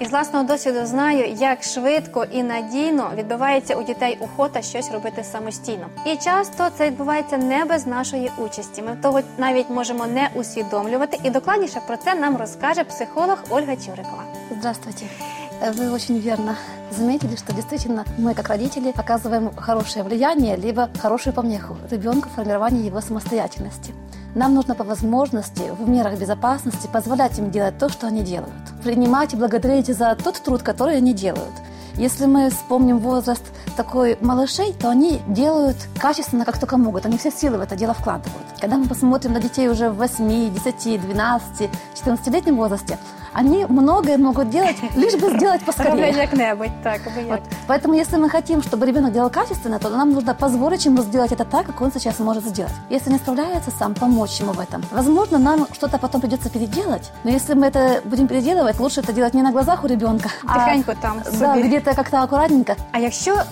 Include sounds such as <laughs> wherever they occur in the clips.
І власного досвіду знаю, як швидко і надійно відбувається у дітей охота щось робити самостійно. І часто це відбувається не без нашої участі. Ми того навіть можемо не усвідомлювати. І докладніше про це нам розкаже психолог Ольга Чурикова. Здравствуйте. Вы очень верно заметили, что действительно мы, как родители, оказываем хорошее влияние, либо хорошую помеху ребенку в формировании его самостоятельности. Нам нужно по возможности, в мерах безопасности, позволять им делать то, что они делают. Принимать и благодарить за тот труд, который они делают. Если мы вспомним возраст такой малышей, то они делают качественно, как только могут. Они все силы в это дело вкладывают. Когда мы посмотрим на детей уже в 8, 10, 12, 14-летнем возрасте, они многое могут делать, <laughs> лишь бы сделать поскорее. Так. Вот. Поэтому, если мы хотим, чтобы ребенок делал качественно, то нам нужно позволить ему сделать это так, как он сейчас может сделать. Если не справляется сам, помочь ему в этом. Возможно, нам что-то потом придется переделать, но если мы это будем переделывать, лучше это делать не на глазах у ребенка, Тихенько там да, где-то как-то аккуратненько. А якщо е,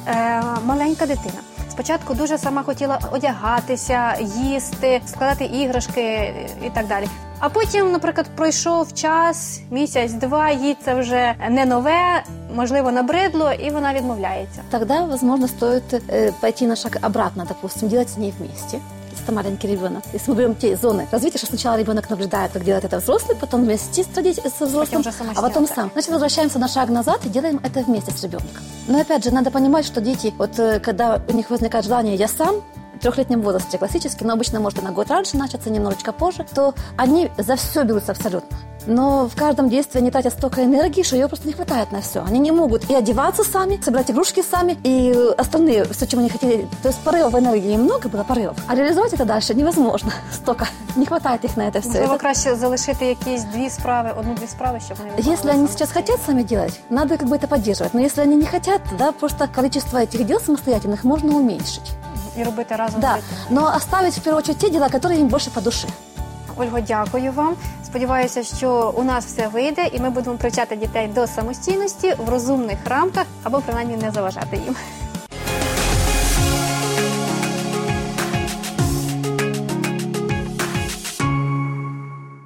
маленька дитина спочатку дуже сама хотіла одягатися, їсти, складати іграшки е, і так далі. А потім, наприклад, пройшов час, місяць-два, їй це вже не нове, можливо, набридло, і вона відмовляється. Тогда, возможно, стоит э, пойти на шаг обратно, допустим, делать с ней вместе. Это маленький ребенок. Если мы берем те зоны развития, что сначала ребенок наблюдает, как делает это взрослый, потом вместе с, родитель- со взрослым, а потом сам. Значит, возвращаемся на шаг назад и делаем это вместе с ребенком. Но опять же, надо понимать, что дети, вот э, когда у них возникает желание «я сам», в трехлетнем возрасте классически, но обычно может и на год раньше начаться, немножечко позже, то они за все берутся абсолютно Но в каждом действии они тратят столько энергии, что ее просто не хватает на все. Они не могут и одеваться сами, собирать игрушки сами, и остальные, все, чем они хотели. То есть порывов энергии много было, порывов. А реализовать это дальше невозможно. <laughs> Столько. Не хватает их на это все. Можливо, краще залишити якісь дві справи, одну-дві справи, щоб вони Если виконували они самостійно. сейчас хотят сами делать, надо как бы это поддерживать. Но если они не хотят, да, просто количество этих дел самостоятельных можно уменьшить. і робити разом Да, з дитиною. но оставить в первую очередь те дела, которые им больше по душе. Ольго, дякую вам. Сподіваюся, що у нас все вийде, і ми будемо привчати дітей до самостійності в розумних рамках або принаймні не заважати їм.